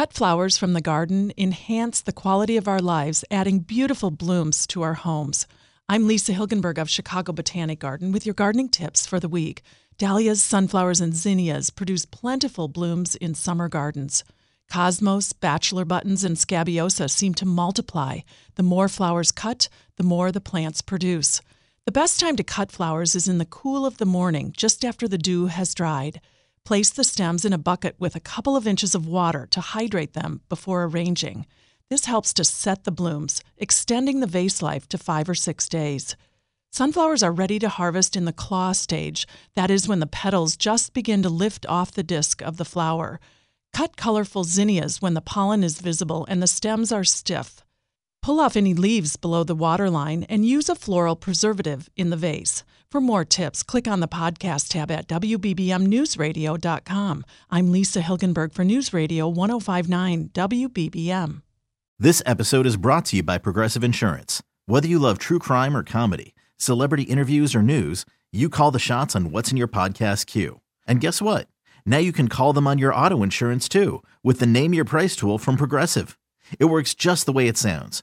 Cut flowers from the garden enhance the quality of our lives, adding beautiful blooms to our homes. I'm Lisa Hilgenberg of Chicago Botanic Garden with your gardening tips for the week. Dahlias, sunflowers, and zinnias produce plentiful blooms in summer gardens. Cosmos, bachelor buttons, and scabiosa seem to multiply. The more flowers cut, the more the plants produce. The best time to cut flowers is in the cool of the morning, just after the dew has dried. Place the stems in a bucket with a couple of inches of water to hydrate them before arranging. This helps to set the blooms, extending the vase life to five or six days. Sunflowers are ready to harvest in the claw stage, that is, when the petals just begin to lift off the disc of the flower. Cut colorful zinnias when the pollen is visible and the stems are stiff. Pull off any leaves below the waterline and use a floral preservative in the vase. For more tips, click on the podcast tab at WBBMNewsRadio.com. I'm Lisa Hilgenberg for News Radio 1059 WBBM. This episode is brought to you by Progressive Insurance. Whether you love true crime or comedy, celebrity interviews or news, you call the shots on what's in your podcast queue. And guess what? Now you can call them on your auto insurance too with the Name Your Price tool from Progressive. It works just the way it sounds